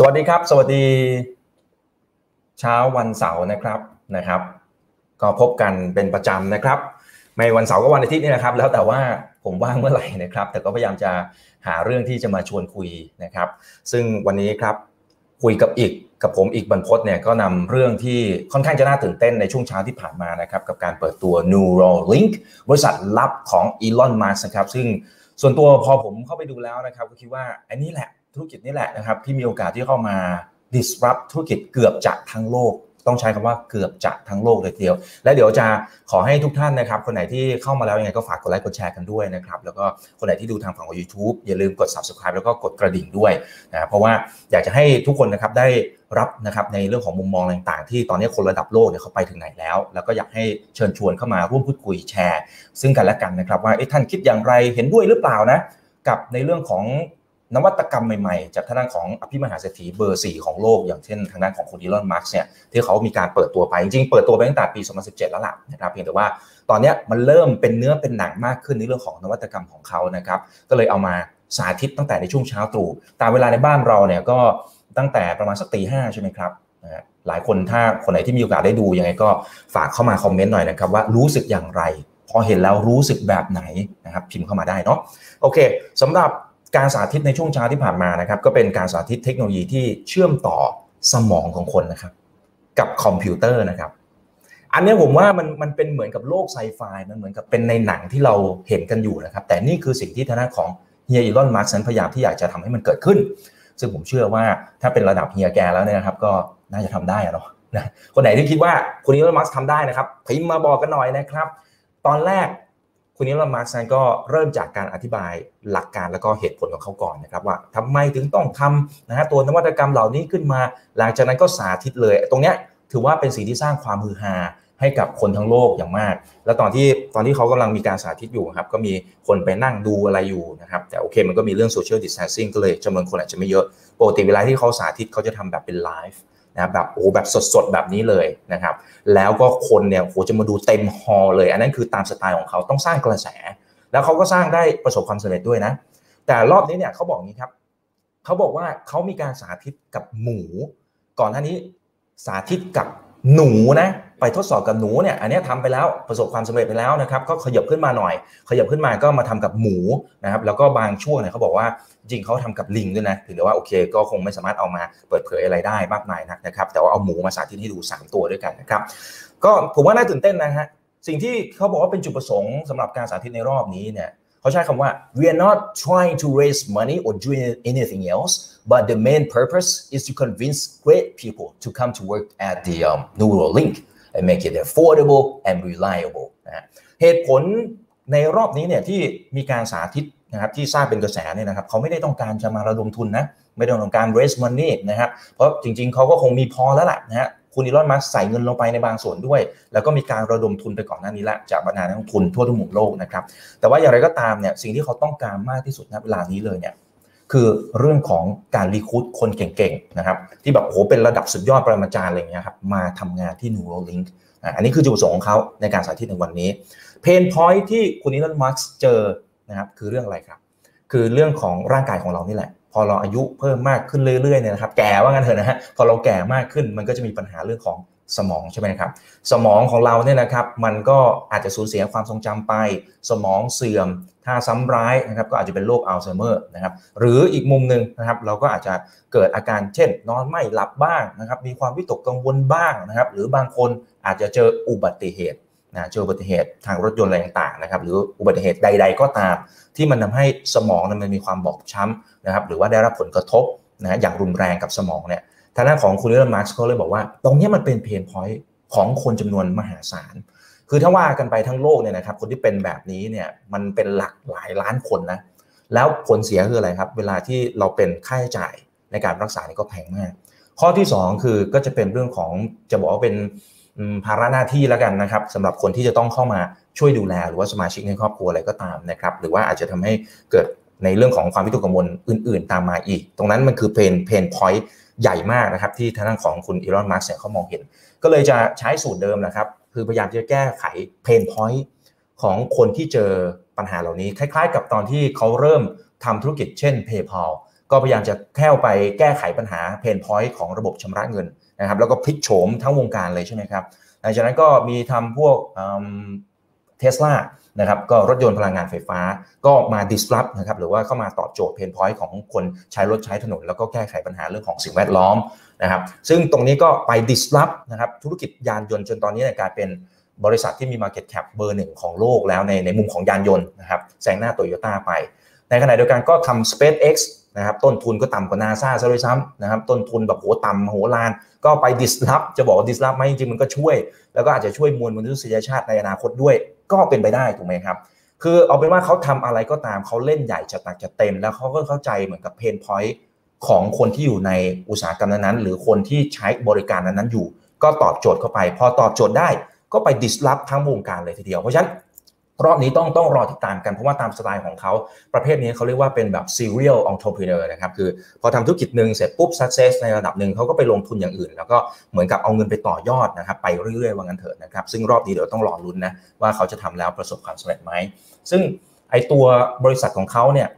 สวัสดีครับ สวัสดี เช้าวันเสาร์นะครับนะครับ ก็พบกันเป็นประจำนะครับ ไม่วันเสาร์ก็วันอาทิตย์นี่นะครับ แล้วแต่ว่าผมว่างเมื่อไหร่นะครับ แต่ก็พยายามจะหาเรื่องที่จะมาชวนคุยนะครับ ซึ่งวันนี้ครับคุยกับอีกกับผมอีกบรรพศเนี่ยก็นำเรื่องที่ค่อนข้างจะน่าตื่นเต้นในช่วงเช้าที่ผ่านมานะครับ กับการเปิดตัว Neuralink บริษัทลับของ Elon Musk นะครับซึ่งส่วนตัวพอผมเข้าไปดูแล้วนะครับ ก็คิดว่าอันนี้แหละ ธุรกิจนี่แหละนะครับที่มีโอกาสที่เข้ามา disrupt ธุรกิจเกือบจะทั้งโลก ต้องใช้คำว่าเกือบจะทั้งโลกเลยทีเดียว และเดี๋ยวจะขอให้ทุกท่านนะครับ คนไหนที่เข้ามาแล้วยังไงก็ฝากกดไลค์กดแชร์กันด้วยนะครับแล้วก็คนไหนที่ดูทางฝั่งของ YouTube อย่าลืมกด subscribe แล้วก็กดกระดิ่งด้วยนะเพราะว่าอยากจะให้ทุกคนนะครับได้รับนะครับในเรื่องของมุมมองต่างๆ ที่ตอนนี้คนระดับโลกเนี่ยเขาไปถึงไหนแล้ว แล้วก็อยากให้เชิญชวนเข้ามาร่วมพูดคุยแชร์ ซึ่งกันและกันนะครับว่าท่านคิดอย่างไรเห็นด้วยหรือเปล่านะกับในเรื่องของ นวัตกรรมใหม่ๆ จากทางด้านของอภิมหาเศรษฐีเบอร์ 4 ของโลก อย่างเช่นทางด้านของคุณอีลอนมาร์กเนี่ยที่เขามีการเปิดตัวไป จริงๆ เปิดตัวไปตั้งแต่ปี 2017 แล้วล่ะนะครับเพียงแต่ว่าตอนนี้มันเริ่มเป็นเนื้อเป็นหนังมากขึ้นในเรื่องของนวัตกรรมของเขานะครับก็เลยเอามาสาธิตตั้งแต่ในช่วงเช้าตรู่ตามเวลาในบ้านเราเนี่ยก็ตั้งแต่ประมาณสักตีห้าใช่ไหมครับหลายคนถ้าคนไหนที่มีโอกาสได้ดูยังไงก็ฝากเข้ามาคอมเมนต์หน่อยนะครับว่ารู้สึกอย่างไร พอเห็นแล้วรู้สึกแบบไหนนะครับพิมพ์เข้ามาได้เนาะโอเคสำหรับ การสาธิตในช่วงเช้าที่ผ่านมานะครับก็เป็นการสาธิตเทคโนโลยีที่เชื่อมต่อสมองของคนนะครับ กับคอมพิวเตอร์นะครับ อันนี้ผมว่ามันมันเป็นเหมือนกับโลกไซไฟมันเหมือนกับเป็นในหนังที่เราเห็นกันอยู่นะครับ แต่นี่คือสิ่งที่ทางด้านของเฮียอีลอนมัสก์นั้นพยายามที่อยากจะทำให้มันเกิดขึ้น ซึ่งผมเชื่อว่าถ้าเป็นระดับเฮียแกแล้วเนี่ยนะครับ ก็น่าจะทำได้อะเนาะนะคนไหนที่คิดว่าคุณอีลอนมัสก์ทำได้นะครับพิมพ์มาบอกกันหน่อยนะครับ ตอนแรก คุณอีลอนมาร์กซันก็เริ่มจากการอธิบายหลักการแล้วก็เหตุผลของเขาก่อนนะครับว่าทำไมถึงต้องทำนะฮะตัวนวัตกรรมเหล่านี้ขึ้นมา หลังจากนั้นก็สาธิตเลย ตรงเนี้ยถือว่าเป็นสิ่งที่สร้างความฮือฮาให้กับคนทั้งโลกอย่างมาก แล้วตอนที่ตอนที่เขากำลังมีการสาธิตอยู่ครับ ก็มีคนไปนั่งดูอะไรอยู่นะครับ แต่โอเคมันก็มีเรื่อง social distancing ก็เลยจำนวนคนอาจจะไม่เยอะ ปกติเวลาที่เขาสาธิตเขาจะทำแบบเป็นไลฟ์ นะแบบโอ้แบบสดๆ แบบนี้เลยนะครับ แล้วก็คนเนี่ยโหจะมาดูเต็ม hall เลย อันนั้นคือตามสไตล์ของเขาต้องสร้างกระแส แล้วเขาก็สร้างได้ประสบความสำเร็จด้วยนะ แต่รอบนี้เนี่ยเขาบอกนี้ครับเขาบอกว่าเขามีการสาธิตกับหมู ก่อนหน้านี้สาธิตกับ หนูนะไปทดสอบกับหนูเนี่ยอันนี้ทำไปแล้วประสบความสำเร็จไปแล้วนะครับก็ขยับขึ้นมาหน่อย ขยับขึ้นมาก็มาทำกับหมูนะครับแล้วก็บางช่วงเนี่ยเขาบอกว่าจริงเขาทำกับลิงด้วยนะถึงแต่ว่าโอเค ก็คงไม่สามารถเอามาเปิดเผยอะไรได้มากมายนักนะครับแต่ว่าเอาหมูมาสาธิตให้ดู 3 ตัวด้วยกันนะครับก็ผมว่าน่าตื่นเต้นนะฮะสิ่งที่เขาบอกว่าเป็นจุดประสงค์สำหรับการสาธิตในรอบนี้เนี่ย เขาใช้คำว่า we are not trying to raise money or do anything else but the main purpose is to convince great people to come to work at the um, Neuralink and make it affordable and reliable นะเหตุผลในรอบนี้เนี่ยที่มีการสาธิตนะครับที่สร้างเป็นกระแสเนี่ยนะครับเขาไม่ได้ต้องการจะมาระดมทุนนะไม่ได้ต้องการ raise money นะครับเพราะจริงๆเขาก็คงมีพอแล้วแหละนะฮะ คุณอีลอนมัสใส่เงินลงไปในบางส่วนด้วย แล้วก็มีการระดมทุนไปก่อนหน้านี้ละจากบรรดานักทุนทั่วทุกมุมโลกนะครับ แต่ว่าอย่างไรก็ตามเนี่ยสิ่งที่เขาต้องการมากที่สุดณเวลานี้เลยเนี่ยคือเรื่องของการรีคูดคนเก่งๆนะครับที่แบบโหเป็นระดับสุดยอดปรมาจารย์อะไรเงี้ยครับมาทำงานที่ Neuralink อันนี้คือจุดประสงค์ของเขาในการสาธิตในวันนี้ pain point ที่คุณอีลอนมัสก์เจอนะครับคือเรื่องอะไรครับ คือเรื่องของร่างกายของเรานี่แหละ พอเราอายุเพิ่มมากขึ้นเรื่อยๆเนี่ยนะครับแก่ว่างั้นเถอะนะฮะพอเราแก่มากขึ้นมันก็จะมีปัญหาเรื่องของสมองใช่ไหมครับสมองของเราเนี่ยนะครับมันก็อาจจะสูญเสียความทรงจำไป สมองเสื่อม ถ้าซ้ำร้ายนะครับก็อาจจะเป็นโรคอัลไซเมอร์นะครับหรืออีกมุมหนึ่งนะครับเราก็อาจจะเกิดอาการเช่น นอนไม่หลับบ้างนะครับมีความวิตกกังวลบ้างนะครับหรือบางคนอาจจะเจออุบัติเหตุ นะเจออุบัติเหตุทางรถยนต์อะไรต่างๆนะครับหรืออุบัติเหตุใด ๆ ก็ตาม ที่มันทำให้สมองมันมีความบอบช้ำนะครับหรือว่าได้รับผลกระทบนะอย่างรุนแรงกับสมองเนี่ยทางด้านของคุณอีลอนมัสก์เขาเลยบอกว่า ตรงนี้มันเป็น pain point ของคนจำนวนมหาศาล คือถ้าว่ากันไปทั้งโลกเนี่ยนะครับคนที่เป็นแบบนี้เนี่ยมันเป็นหลักหลายล้านคนนะแล้วผลเสียคืออะไรครับ เวลาที่เราเป็นค่าใช้จ่ายในการรักษานี่ก็แพงมาก ข้อที่ 2 คือก็จะเป็นเรื่องของจะบอกว่าเป็น ภาระหน้าที่แล้วกันนะครับสำหรับคนที่จะต้องเข้ามาช่วยดูแล หรือว่าสมาชิกในครอบครัวอะไรก็ตามนะครับ หรือว่าอาจจะทำให้เกิดในเรื่องของความวิตกกังวลอื่น ๆ ตามมาอีก ตรงนั้นมันคือ pain pain point ใหญ่มากนะครับ ที่ทางด้านของคุณอีลอนมาร์เขามองเห็น ก็เลยจะใช้สูตรเดิมนะครับ คือพยายามจะแก้ไขpain point ของคนที่เจอปัญหาเหล่านี้ คล้าย ๆ กับตอนที่เขาเริ่มทำธุรกิจเช่น PayPal ก็พยายามจะแค่ไปแก้ไขปัญหา pain point ของระบบชำระเงิน นะครับแล้วก็พลิกโฉมทั้งวงการเลยใช่ไหมครับหลังจากนั้นก็มีทำพวกเทสลานะครับก็รถยนต์พลังงานไฟฟ้าก็มา disrupt นะครับหรือว่าเข้ามาตอบโจทย์ pain point ของคนใช้รถใช้ถนน แล้วก็แก้ไขปัญหาเรื่องของสิ่งแวดล้อมนะครับซึ่งตรงนี้ก็ไป disrupt นะครับธุรกิจยานยนต์จนตอนนี้กลายเป็นบริษัทที่มี Market Cap เบอร์หนึ่งของโลกแล้วในในมุมของยานยนต์นะครับแซงหน้าโตโยต้าไป ในขณะเดียวกันก็ทำ SpaceX นะครับต้นทุนก็ต่ำกว่านาซาซะด้วยซ้ำนะครับต้นทุนแบบโหต่ำโหลาน ก็ไป disrupt จะบอกว่า disrupt ไหมจริงๆมันก็ช่วย แล้วก็อาจจะช่วยมวลมนุษยชาติในอนาคตด้วย ก็เป็นไปได้ถูกไหมครับ คือเอาเป็นว่าเขาทำอะไรก็ตามเขาเล่นใหญ่จะตักจะเต็ม แล้วเขาก็เข้าใจเหมือนกับเพนพอยต์ของคนที่อยู่ในอุตสาหกรรมนั้นๆหรือคนที่ใช้บริการนั้นๆอยู่ ก็ตอบโจทย์เข้าไป พอตอบโจทย์ได้ก็ไป disrupt ทั้งวงการเลยทีเดียวเพราะฉะนั้น รอบนี้ต้องต้องรอติดตามกันเพราะว่าตามสไตล์ของเขาประเภทนี้เขาเรียกว่าเป็นแบบ serial entrepreneur นะครับคือพอทำธุรกิจหนึ่งเสร็จปุ๊บ success ในระดับหนึ่งเขาก็ไปลงทุนอย่างอื่น แล้วก็เหมือนกับเอาเงินไปต่อยอดนะครับไปเรื่อยๆว่างั้นเถอะนะครับซึ่งรอบนี้เดี๋ยวต้องรอรุ้นนะว่าเขาจะทำแล้วประสบความสำเร็จไหมซึ่งไอตัวบริษัทของเขาเนี่ย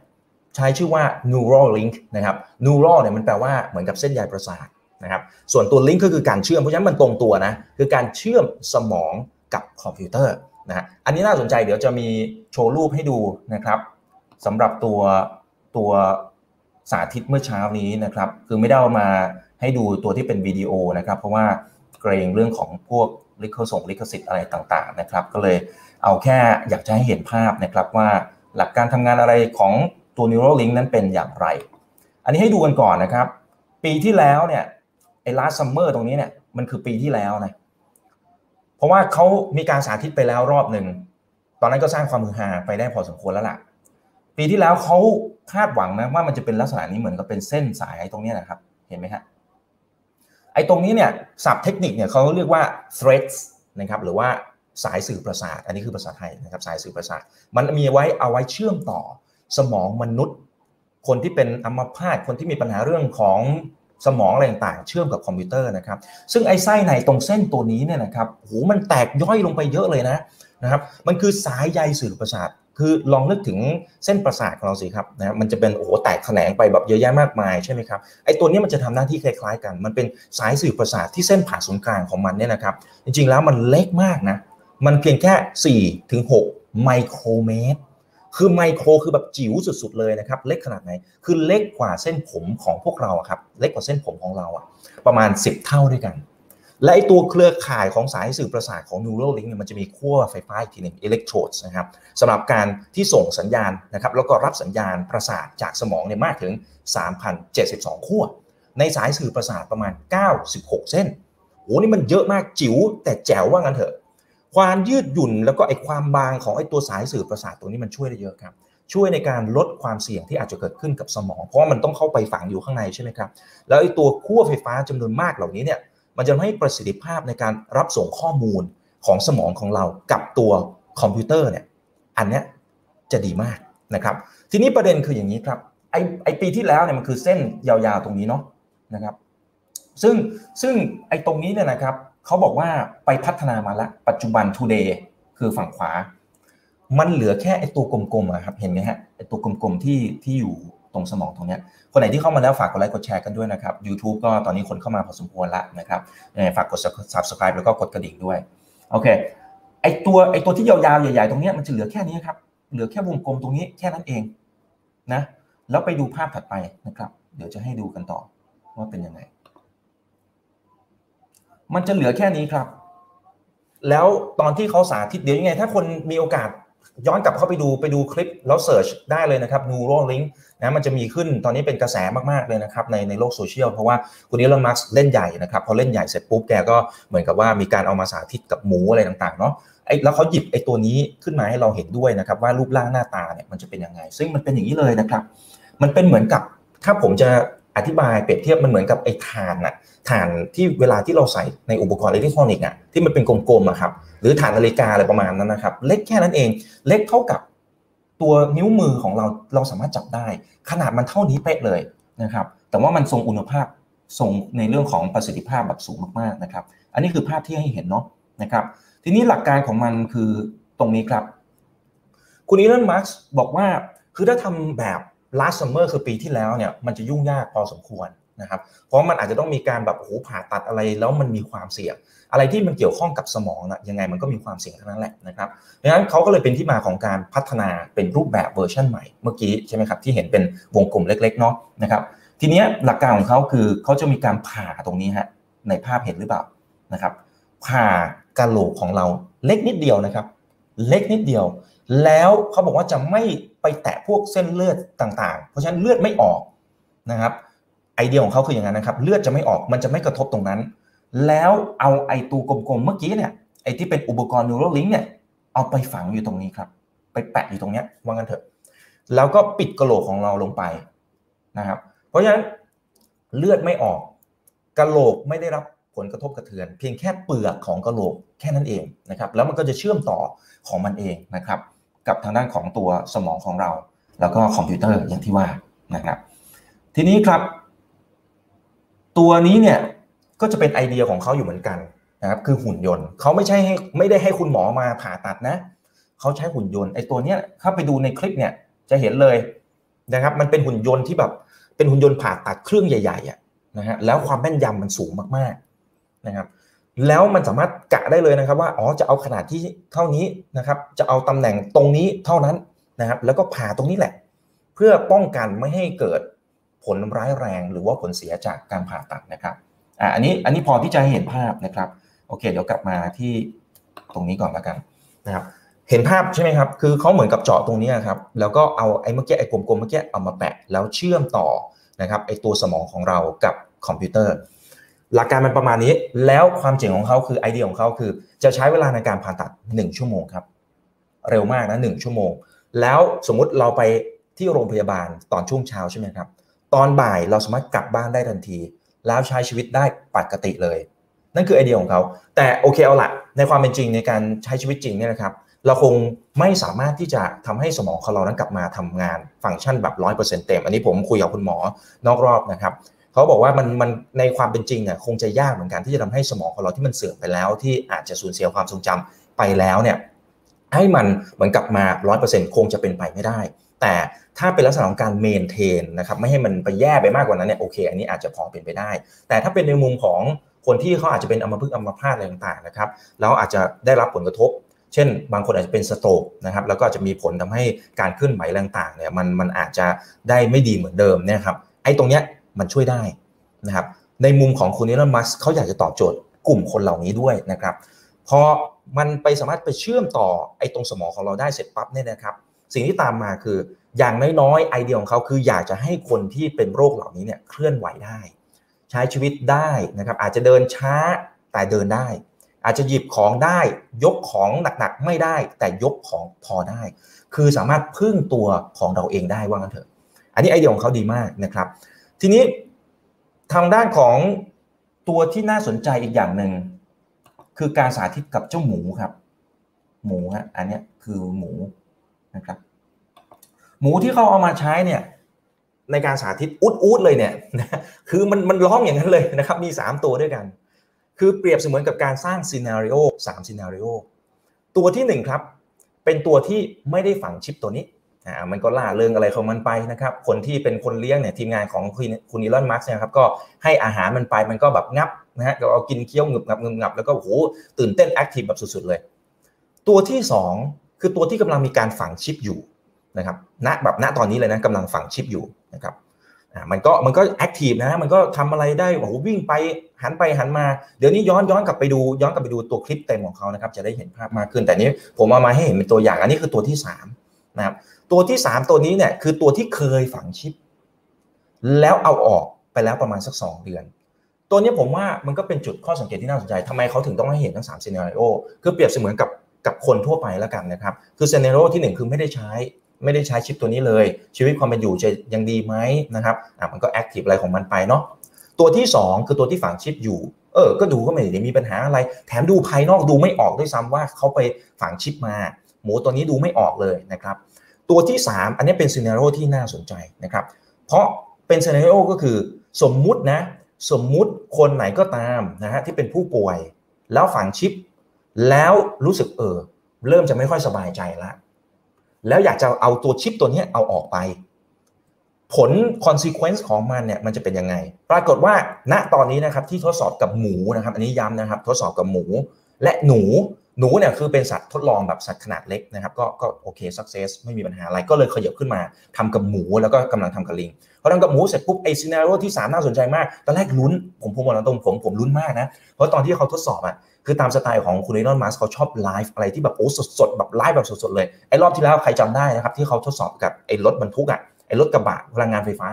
ใช้ชื่อว่า neural link นะครับ neural เนี่ยมันแปลว่าเหมือนกับเส้นใยประสาทนะครับส่วนตัว link ก็คือการเชื่อมเพราะฉะนั้นมันตรงตัวนะคือการเชื่อมสมองกับคอมพิวเตอร์ นะฮะอันนี้น่าสนใจเดี๋ยวจะมีโชว์รูปให้ดูนะครับสำหรับตัวตัวสาธิตเมื่อเช้านี้นะครับ คือไม่ได้เอามาให้ดูตัวที่เป็นวิดีโอนะครับ เพราะว่าเกรงเรื่องของพวกลิขส่งลิขสิทธิ์อะไรต่างๆนะครับ ก็เลยเอาแค่อยากจะให้เห็นภาพนะครับว่าหลักการทำงานอะไรของตัว Neuralink นั้นเป็นอย่างไร อันนี้ให้ดูกันก่อนนะครับ ปีที่แล้วเนี่ยไอ้ last summer ตรงนี้เนี่ยมันคือปีที่แล้วนะ เพราะว่าเขามีการสาธิตไปแล้วรอบหนึ่ง ตอนนั้นก็สร้างความมือฮาไปได้พอสมควรแล้วล่ะ ปีที่แล้วเขาคาดหวังนะว่ามันจะเป็นลักษณะนี้เหมือนกับเป็นเส้นสายตรงนี้นะครับ เห็นไหมฮะไอ้ตรงนี้เนี่ยศัพท์เทคนิคเนี่ยเขาเรียกว่า threads นะครับหรือว่าสายสื่อประสาท อันนี้คือภาษาไทยนะครับสายสื่อประสาท มันมีไว้เอาไว้เชื่อมต่อสมองมนุษย์ คนที่เป็นอัมพาตคนที่มีปัญหาเรื่องของ สมองอะไรต่างๆ เชื่อมกับคอมพิวเตอร์นะครับ ซึ่งไอ้ไส้ในตรงเส้นตัวนี้เนี่ยนะครับโหมันแตกย่อยลงไปเยอะเลยนะนะครับมันคือสายใยสื่อประสาทคือลองนึกถึงเส้นประสาทของเราสิครับนะมันจะเป็นโอ้โหแตกแขนงไปแบบเยอะแยะมากมายใช่ไหมครับไอ้ตัวนี้มันจะทำหน้าที่คล้ายๆ กัน มันเป็นสายสื่อประสาทที่เส้นผ่าศูนย์กลางของมันเนี่ยนะครับ จริงๆแล้วมันเล็กมากนะ มันเพียงแค่4ถึง6ไมโครเมตร คือไมโครคือแบบจิ๋วสุด ๆ เลยนะครับ เล็กขนาดไหน คือเล็กกว่าเส้นผมของพวกเราครับ เล็กกว่าเส้นผมของเราอะประมาณ 10 เท่าด้วยกัน และไอตัวเครือข่ายของสายสื่อประสาทของ Neuralink เนี่ยมันจะมีขั้วไฟฟ้าอีกทีหนึ่ง electrodes นะครับสำหรับการที่ส่งสัญญาณนะครับแล้วก็รับสัญญาณประสาทจากสมองเนี่ยมากถึง 3,072 ขั้ว ในสายสื่อประสาทประมาณ 96 เส้นโอ้นี่มันเยอะมากจิ๋วแต่แจ๋วว่างั้นเถอะ ความยืดหยุ่นแล้วก็ไอ้ความบางของไอ้ตัวสายสื่อประสาทตัวนี้มันช่วยได้เยอะครับ ช่วยในการลดความเสี่ยงที่อาจจะเกิดขึ้นกับสมอง เพราะมันต้องเข้าไปฝังอยู่ข้างในใช่ไหมครับ แล้วไอ้ตัวขั้วไฟฟ้าจำนวนมากเหล่านี้เนี่ย มันจะให้ประสิทธิภาพในการรับส่งข้อมูลของสมองของเรากับตัวคอมพิวเตอร์เนี่ย อันเนี้ยจะดีมากนะครับ ทีนี้ประเด็นคืออย่างนี้ครับ ไอไอปีที่แล้วเนี่ยมันคือเส้นยาวๆตรงนี้เนาะนะครับ ซึ่งซึ่งไอตรงนี้เนี่ยนะครับ เขาบอกว่าไปพัฒนามาละปัจจุบัน today คือฝั่งขวา มันเหลือแค่ไอตัวกลมๆครับเห็นไหมฮะไอตัวกลมๆที่ที่อยู่ตรงสมองตรงนี้คนไหนที่เข้ามาแล้วฝากกดไลค์กดแชร์กันด้วยนะครับ YouTube ก็ตอนนี้คนเข้ามาพอสมควรละนะครับฝากกด subscribe แล้วก็กดกระดิ่งด้วยโอเคไอตัวไอตัวที่ยาวๆใหญ่ๆตรงนี้มันจะเหลือแค่นี้ครับเหลือแค่วงกลมตรงนี้แค่นั้นเองนะแล้วไปดูภาพถัดไปนะครับ เดี๋ยวจะให้ดูกันต่อว่าเป็นยังไง มันจะเหลือแค่นี้ครับ แล้วตอนที่เขาสาธิตเดี๋ยวยังไง ถ้าคนมีโอกาสย้อนกลับเข้าไปดูไปดูคลิปแล้วเสิร์ชได้เลยนะครับ Neuralink นะมันจะมีขึ้นตอนนี้เป็นกระแสมากๆเลยนะครับในในโลกโซเชียลเพราะว่าคุณ Elon Musk เล่นใหญ่นะครับพอเล่นใหญ่เสร็จปุ๊บแกก็เหมือนกับว่ามีการเอามาสาธิตกับหมูอะไรต่างๆเนาะไอ้แล้วเขาหยิบไอ้ตัวนี้ขึ้นมาให้เราเห็นด้วยนะครับว่ารูปร่างหน้าตาเนี่ยมันจะเป็นยังไง ซึ่งมันเป็นอย่างนี้เลยนะครับ มันเป็นเหมือนกับถ้าผมจะ อธิบายเปรียบเทียบมันเหมือนกับไอ้ถ่านอะถ่านที่เวลาที่เราใส่ในอุปกรณ์อิเล็กทรอนิกส์อะที่มันเป็นกลมๆอะครับหรือถ่านนาฬิกาอะไรประมาณนั้นนะครับ เล็กแค่นั้นเอง เล็กเท่ากับตัวนิ้วมือของเราเราสามารถจับได้ ขนาดมันเท่านี้เป๊ะเลยนะครับ แต่ว่ามันทรงอุณหภาพทรงในเรื่องของประสิทธิภาพแบบสูงมากๆนะครับ อันนี้คือภาพที่ให้เห็นเนาะนะครับ ทีนี้หลักการของมันคือตรงนี้ครับ คุณอีลอนมาร์กบอกว่าคือถ้าทำแบบ last summer คือปีที่แล้วเนี่ยมันจะยุ่งยากพอสมควรนะครับเพราะมันอาจจะต้องมีการแบบโอ้ผ่าตัดอะไรแล้วมันมีความเสี่ยง อะไรที่มันเกี่ยวข้องกับสมองนะยังไงมันก็มีความเสี่ยงทั้งนั้นแหละนะครับดังนั้นเขาก็เลยเป็นที่มาของการพัฒนาเป็นรูปแบบเวอร์ชันใหม่เมื่อกี้ใช่ไหมครับที่เห็นเป็นวงกลมเล็กๆเนาะนะครับทีนี้หลักการของเขาคือเขาจะมีการผ่าตรงนี้ฮะในภาพเห็นหรือเปล่านะครับผ่ากะโหลกของเราเล็กนิดเดียวนะครับ เล็กนิดเดียว แล้วเขาบอกว่าจะไม่ ไปแตะพวกเส้นเลือดต่างๆ เพราะฉะนั้นเลือดไม่ออกนะครับไอเดียของเขาคืออย่างนั้นนะครับ เลือดจะไม่ออกมันจะไม่กระทบตรงนั้น แล้วเอาไอตัวกลมๆเมื่อกี้เนี่ยไอที่เป็นอุปกรณ์นิวโรลิงเนี่ยเอาไปฝังอยู่ตรงนี้ครับ ไปแปะอยู่ตรงนี้ว่างั้นเถอะแล้วก็ปิดกระโหลกของเราลงไปนะครับ เพราะฉะนั้นเลือดไม่ออกกระโหลกไม่ได้รับผลกระทบกระเทือน เพียงแค่เปลือกของกระโหลกแค่นั้นเองนะครับ แล้วมันก็จะเชื่อมต่อของมันเองนะครับ กับทางด้านของตัวสมองของเรา แล้วก็คอมพิวเตอร์อย่างที่ว่านะครับ ทีนี้ครับ ตัวนี้เนี่ยก็จะเป็นไอเดียของเขาอยู่เหมือนกันนะครับคือหุ่นยนต์เขาไม่ใช่ให้ไม่ได้ให้คุณหมอมาผ่าตัดนะเขาใช้หุ่นยนต์ไอตัวเนี้ยถ้าไปดูในคลิปเนี่ยจะเห็นเลยนะครับมันเป็นหุ่นยนต์ที่แบบเป็นหุ่นยนต์ผ่าตัดเครื่องใหญ่ๆอะนะฮะแล้วความแม่นยำมันสูงมากๆนะครับ แล้วมันสามารถกะได้เลยนะครับว่าอ๋อจะเอาขนาดที่เท่านี้นะครับ จะเอาตำแหน่งตรงนี้เท่านั้นนะครับ แล้วก็ผ่าตรงนี้แหละ เพื่อป้องกันไม่ให้เกิดผลร้ายแรงหรือว่าผลเสียจากการผ่าตัดนะครับอ่าอันนี้อันนี้พอที่จะเห็นภาพนะครับโอเค เดี๋ยวกลับมาที่ตรงนี้ก่อนแล้วกันนะครับ เห็นภาพใช่ไหมครับ คือเขาเหมือนกับเจาะตรงนี้ครับ แล้วก็เอาไอ้เมื่อกี้ไอ้กลมๆเมื่อกี้เอามาแปะแล้วเชื่อมต่อนะครับไอ้ตัวสมองของเรากับคอมพิวเตอร์ หลักการมันประมาณนี้ แล้วความเจ๋งของเขาคือไอเดียของเขาคือ จะใช้เวลาในการผ่าตัด 1 ชั่วโมงครับ เร็วมากนะหชั่วโมง แล้วสมมุติเราไปที่โรงพยาบาลตอนช่วงเช้าใช่ไหมครับ ตอนบ่ายเราสามารถกลับบ้านได้ทันที แล้วใช้ชีวิตได้ปกติเลย นั่นคือไอเดียของเขา แต่โอเคเอาละในความเป็นจริงในการใช้ชีวิตจริงเนี่ยนะครับเราคงไม่สามารถที่จะทำให้สมองของเรานั้นกลับมาทำงานฟังก์ชันแบบร้อยเปอร์เซ็นต์เต็ม อันนี้ผมคุยกับคุณหมอนอกรอบนะครับ เขาบอกว่ามันมันในความเป็นจริงเนี่ยคงจะยากเหมือนกันที่จะทำให้สมองของเราที่มันเสื่อมไปแล้ว ที่อาจจะสูญเสียความทรงจำไปแล้วเนี่ยให้มันเหมือนกลับมาร้อยเปอร์เซ็นต์คงจะเป็นไปไม่ได้ แต่ถ้าเป็นลักษณะของการเมนเทนนะครับไม่ให้มันไปแย่ไปมากกว่านั้นเนี่ยโอเค อันนี้อาจจะพอเป็นไปได้ แต่ถ้าเป็นในมุมของคนที่เขาอาจจะเป็นอัมพฤกษ์อัมพาตอะไรต่างๆนะครับแล้วอาจจะได้รับผลกระทบ เช่น บางคนอาจจะเป็นสโตรกนะครับแล้วก็จะมีผลทำให้การเคลื่อนไหวต่างๆเนี่ยมันมันอาจจะได้ไม่ดีเหมือนเดิมเนี่ยครับไอ้ตรงเนี้ย มันช่วยได้นะครับในมุมของคุณนิรันมัสเขาอยากจะตอบโจทย์กลุ่มคนเหล่านี้ด้วยนะครับพอมันไปสามารถไปเชื่อมต่อไอ้ตรงสมองของเราได้เสร็จปั๊บเนี่ยนะครับ สิ่งที่ตามมาคืออย่างน้อยๆไอเดียของเขาคืออยากจะให้คนที่เป็นโรคเหล่านี้เนี่ยเคลื่อนไหวได้ ใช้ชีวิตได้นะครับ อาจจะเดินช้าแต่เดินได้ อาจจะหยิบของได้ ยกของหนักๆไม่ได้ แต่ยกของพอได้ คือสามารถพึ่งตัวของเราเองได้ว่างั้นเถอะ อันนี้ไอเดียของเขาดีมากนะครับ ทีนี้ทางด้านของตัวที่น่าสนใจอีกอย่างหนึ่งคือการสาธิตกับเจ้าหมูครับ หมูฮะอันนี้คือหมูนะครับ หมูที่เขาเอามาใช้เนี่ยในการสาธิตอุดๆเลยเนี่ยคือมันมันร้องอย่างนั้นเลยนะครับ มี 3 ตัวด้วยกัน คือเปรียบเสมือนกับการสร้างซีนารีโอสาม scenario ตัวที่ 1 ครับ เป็นตัวที่ไม่ได้ฝังชิปตัวนี้ อ่ามันก็ร่าเริงอะไรของมันไปนะครับ คนที่เป็นคนเลี้ยงเนี่ยทีมงานของคุณ Elon Musk เนี่ยครับก็ให้อาหารมันไปมันก็แบบงับนะฮะก็เอากินเคี้ยวงึบงับงึบงับแล้วก็โหตื่นเต้น active แบบสุดๆเลย ตัวที่ 2 คือตัวที่กำลังมีการฝังชิปอยู่นะครับณแบบณตอนนี้เลยนะกำลังฝังชิปอยู่นะครับมันก็มันก็ active นะมันก็ทำอะไรได้โอ้โหวิ่งไปหันไปหันมา เดี๋ยวนี้ย้อนย้อนกลับไปดูย้อนกลับไปดูตัวคลิปเต็มของเขานะครับจะได้เห็นภาพมากขึ้น แต่นี้ผมเอามาให้เห็นเป็นตัวอย่างอันนี้คือตัวที่ 3 นะครับตัวที่ 3 ตัวนี้เนี่ยคือตัวที่เคยฝังชิป แล้วเอาออกไปแล้วประมาณสัก 2 เดือน ตัวนี้ผมว่ามันก็เป็นจุดข้อสังเกตที่น่าสนใจทำไมเขาถึงต้องให้เห็นทั้ง3 scenario คือเปรียบเสมือนกับกับคนทั่วไปแล้วกันนะครับ คือ scenario ที่ 1 คือไม่ได้ใช้ไม่ได้ใช้ชิปตัวนี้เลย ชีวิตความเป็นอยู่จะยังดีไหมนะครับอะมันก็ active อะไรของมันไปเนาะตัวที่ 2 คือตัวที่ฝังชิปอยู่เออ ก็ดูก็ไม่ได้มีปัญหาอะไร แถมดูภายนอกดูไม่ออกด้วยซ้ำว่าเขาไปฝังชิปมา หมูตัวนี้ดูไม่ออกเลยนะครับ ตัวที่ 3 อันนี้เป็น scenario ที่น่าสนใจนะครับ เพราะเป็น scenario ก็คือสมมุตินะ สมมุติคนไหนก็ตามนะฮะที่เป็นผู้ป่วย แล้วฝังชิป แล้วรู้สึกเออเริ่มจะไม่ค่อยสบายใจละแล้วอยากจะเอาตัวชิปตัวนี้เอาออกไป ผล consequence ของมันเนี่ยมันจะเป็นยังไง ปรากฏว่าณตอนนี้นะครับที่ทดสอบกับหมูนะครับ อันนี้ย้ำนะครับ ทดสอบกับหมูและหนู หนูเนี่ยคือเป็นสัตว์ทดลองแบบสัตว์ขนาดเล็กนะครับ ก็ก็โอเค success ไม่มีปัญหาอะไรก็เลยขยับขึ้นมาทำกับหมูแล้วก็กำลังทำกับลิงพอทำกับหมูเสร็จปุ๊บไอ scenario ที่3น่าสนใจมากตอนแรกลุ้นผมผมบอกตรงผมผมลุ้นมากนะเพราะตอนที่เขาทดสอบอะคือตามสไตล์ของคุณ Elon Musk เขาชอบไลฟ์อะไรที่แบบโอ้สดๆแบบไลฟ์แบบสดๆเลยไอ้รอบที่แล้วใครจำได้นะครับที่เขาทดสอบกับไอ้รถบรรทุกอะไอ้รถกระบะพลังงานไฟฟ้า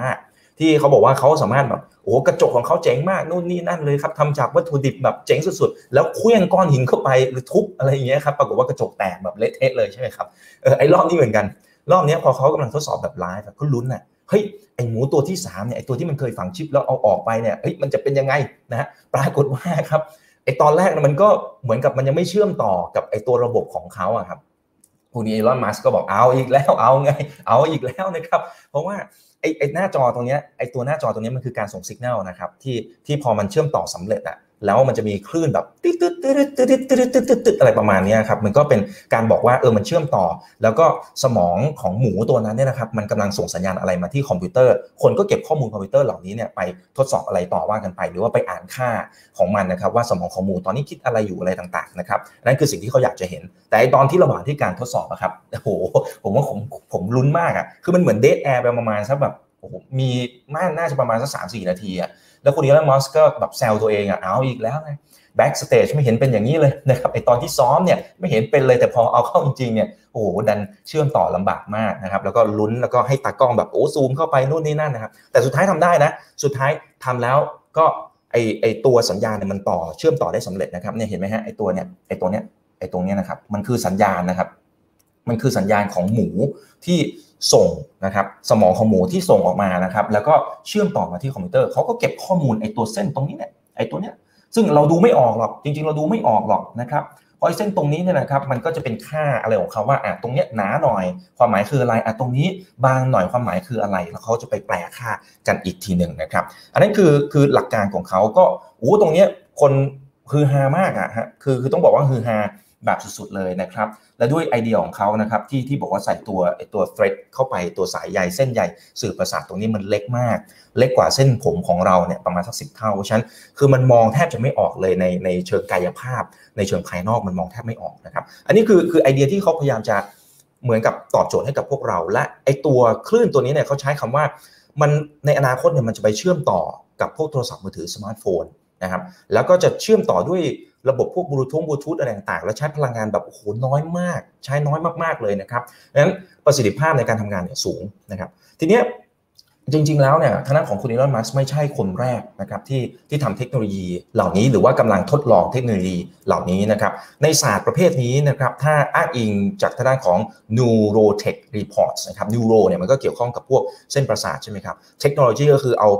ที่เขาบอกว่าเขาสามารถแบบโอ้กระจกของเขาเจ๋งมากนู่นนี่นั่นเลยครับทำจากวัตถุดิบแบบเจ๋งสุดๆ แล้วเคลื่องก้อนหินเข้าไปหรือทุบอะไรอย่างเงี้ยครับปรากฏว่ากระจกแตกแบบเละเทะเลยใช่ไหมครับเออไอ้รอบนี้เหมือนกัน รอบนี้พอเขากำลังทดสอบแบบไลฟ์ก็ลุ้นอะเฮ้ยไอหมูตัวที่3เนี่ยไอตัวที่มันเคยฝังชิปแล้วเอาออกไปเนี่ยเฮ้ยมันจะเป็นยังไงนะฮะปรากฏว่าครับไอตอนแรกมันก็เหมือนกับมันยังไม่เชื่อมต่อกับไอตัวระบบของเขาอะครับคุณอีลอนมัสก็บอกเอาอีกแล้วเอาไง เอาอีกแล้วนะครับ เพราะว่า ไอไอหน้าจอตรงนี้ไอ้ตัวหน้าจอตรงนี้มันคือการส่งสัญญาณนะครับที่ที่พอมันเชื่อมต่อสำเร็จอะ แล้วมันจะมีคลื่นแบบตึ๊ดตึ๊ดตึ๊ดตึ๊ดตึ๊ดตึ๊ดตึ๊ดตึ๊ดตึ๊ดอะไรประมาณนี้ครับมันก็เป็นการบอกว่าเออมันเชื่อมต่อ แล้วก็สมองของหมูตัวนั้นเนี่ยนะครับมันกำลังส่งสัญญาณอะไรมาที่คอมพิวเตอร์ คนก็เก็บข้อมูลคอมพิวเตอร์เหล่านี้เนี่ยไปทดสอบอะไรต่อว่ากันไป หรือว่าไปอ่านค่าของมันนะครับว่าสมองของหมูตอนนี้คิดอะไรอยู่อะไรต่างๆนะครับนั่นคือสิ่งที่เขาอยากจะเห็น แต่ตอนที่ระหว่างที่การทดสอบอะครับโอ้โหผมว่าผมผมลุ้นมากอะคือมันเหมือน dead air ไปประมาณสักแบบโอ้โหมีน่าจะประมาณสักสามสี่นาทีอะ แล้วคุณ Elon Musk ก็แบบแซวตัวเองอะเอาอีกแล้วไง backstage ไม่เห็นเป็นอย่างนี้เลยนะครับไอตอนที่ซ้อมเนี่ยไม่เห็นเป็นเลยแต่พอเอาเข้าจริงๆเนี่ยโอ้โหดันเชื่อมต่อลำบากมากนะครับแล้วก็ลุ้นแล้วก็ให้ตากล้องแบบโอ้ซูมเข้าไปนู่นนี่นั่นนะครับแต่สุดท้ายทำได้นะสุดท้ายทำแล้วก็ไอไอตัวสัญญาณเนี่ยมันต่อเชื่อมต่อได้สำเร็จนะครับเนี่ยเห็นไหมฮะไอตัวเนี่ยไอตัวเนี้ยไอตรงเนี้ยนะครับมันคือสัญญาณนะครับ มันคือสัญญาณของหมูที่ ส่งนะครับสมองของหมูที่ส่งออกมานะครับแล้วก็เชื่อมต่อมาที่คอมพิวเตอร์เขาก็เก็บข้อมูลไอ้ตัวเส้นตรงนี้เนี่ยไอ้ตัวเนี้ยซึ่งเราดูไม่ออกหรอกจริง ๆ เราดูไม่ออกหรอกนะครับเพราะเส้นตรงนี้เนี่ยนะครับมันก็จะเป็นค่าอะไรของเขาว่าอะตรงเนี้ยหนาหน่อย ความหมายคืออะไรอะตรงนี้บางหน่อยความหมายคืออะไร แล้วเขาจะไปแปลค่ากันอีกทีหนึ่งนะครับ อันนั้นคือคือหลักการของเขาก็โอ้ตรงเนี้ยคนคือฮามากอะฮะคือคือต้องบอกว่าคือฮา แบบสุดๆเลยนะครับ และด้วยไอเดียของเขานะครับที่ที่บอกว่าใส่ตัวตัว thread เข้าไปตัวสายใยเส้นใยสื่อประสาทตรงนี้มันเล็กมาก เล็กกว่าเส้นผมของเราเนี่ยประมาณสักสิบเท่าฉะนั้นคือมันมองแทบจะไม่ออกเลยในในเชิงกายภาพ ในเชิงภายนอกมันมองแทบไม่ออกนะครับ อันนี้คือคือไอเดียที่เขาพยายามจะเหมือนกับตอบโจทย์ให้กับพวกเรา และไอตัวคลื่นตัวนี้เนี่ยเขาใช้คำว่ามันในอนาคตเนี่ยมันจะไปเชื่อมต่อกับพวกโทรศัพท์มือถือสมาร์ทโฟนนะครับแล้วก็จะเชื่อมต่อด้วย ระบบพวกบลูทูธบลูทูธอะไรต่างๆ แล้วใช้พลังงานแบบโอ้โหน้อยมาก ใช้น้อยมากๆเลยนะครับดังนั้นประสิทธิภาพในการทำงานเนี่ยสูงนะครับ ทีนี้จริง ๆ แล้วเนี่ยทางด้านของคุณอีลอนมัสไม่ใช่คนแรกนะครับที่ที่ทำเทคโนโลยีเหล่านี้หรือว่ากำลังทดลองเทคโนโลยีเหล่านี้นะครับ ในศาสตร์ประเภทนี้นะครับ ถ้าอ้างอิงจากทางด้านของ neurotech reports นะครับ neuro เนี่ยมันก็เกี่ยวข้องกับพวกเส้นประสาทใช่ไหมครับ เทคโนโลยีก็คือเอา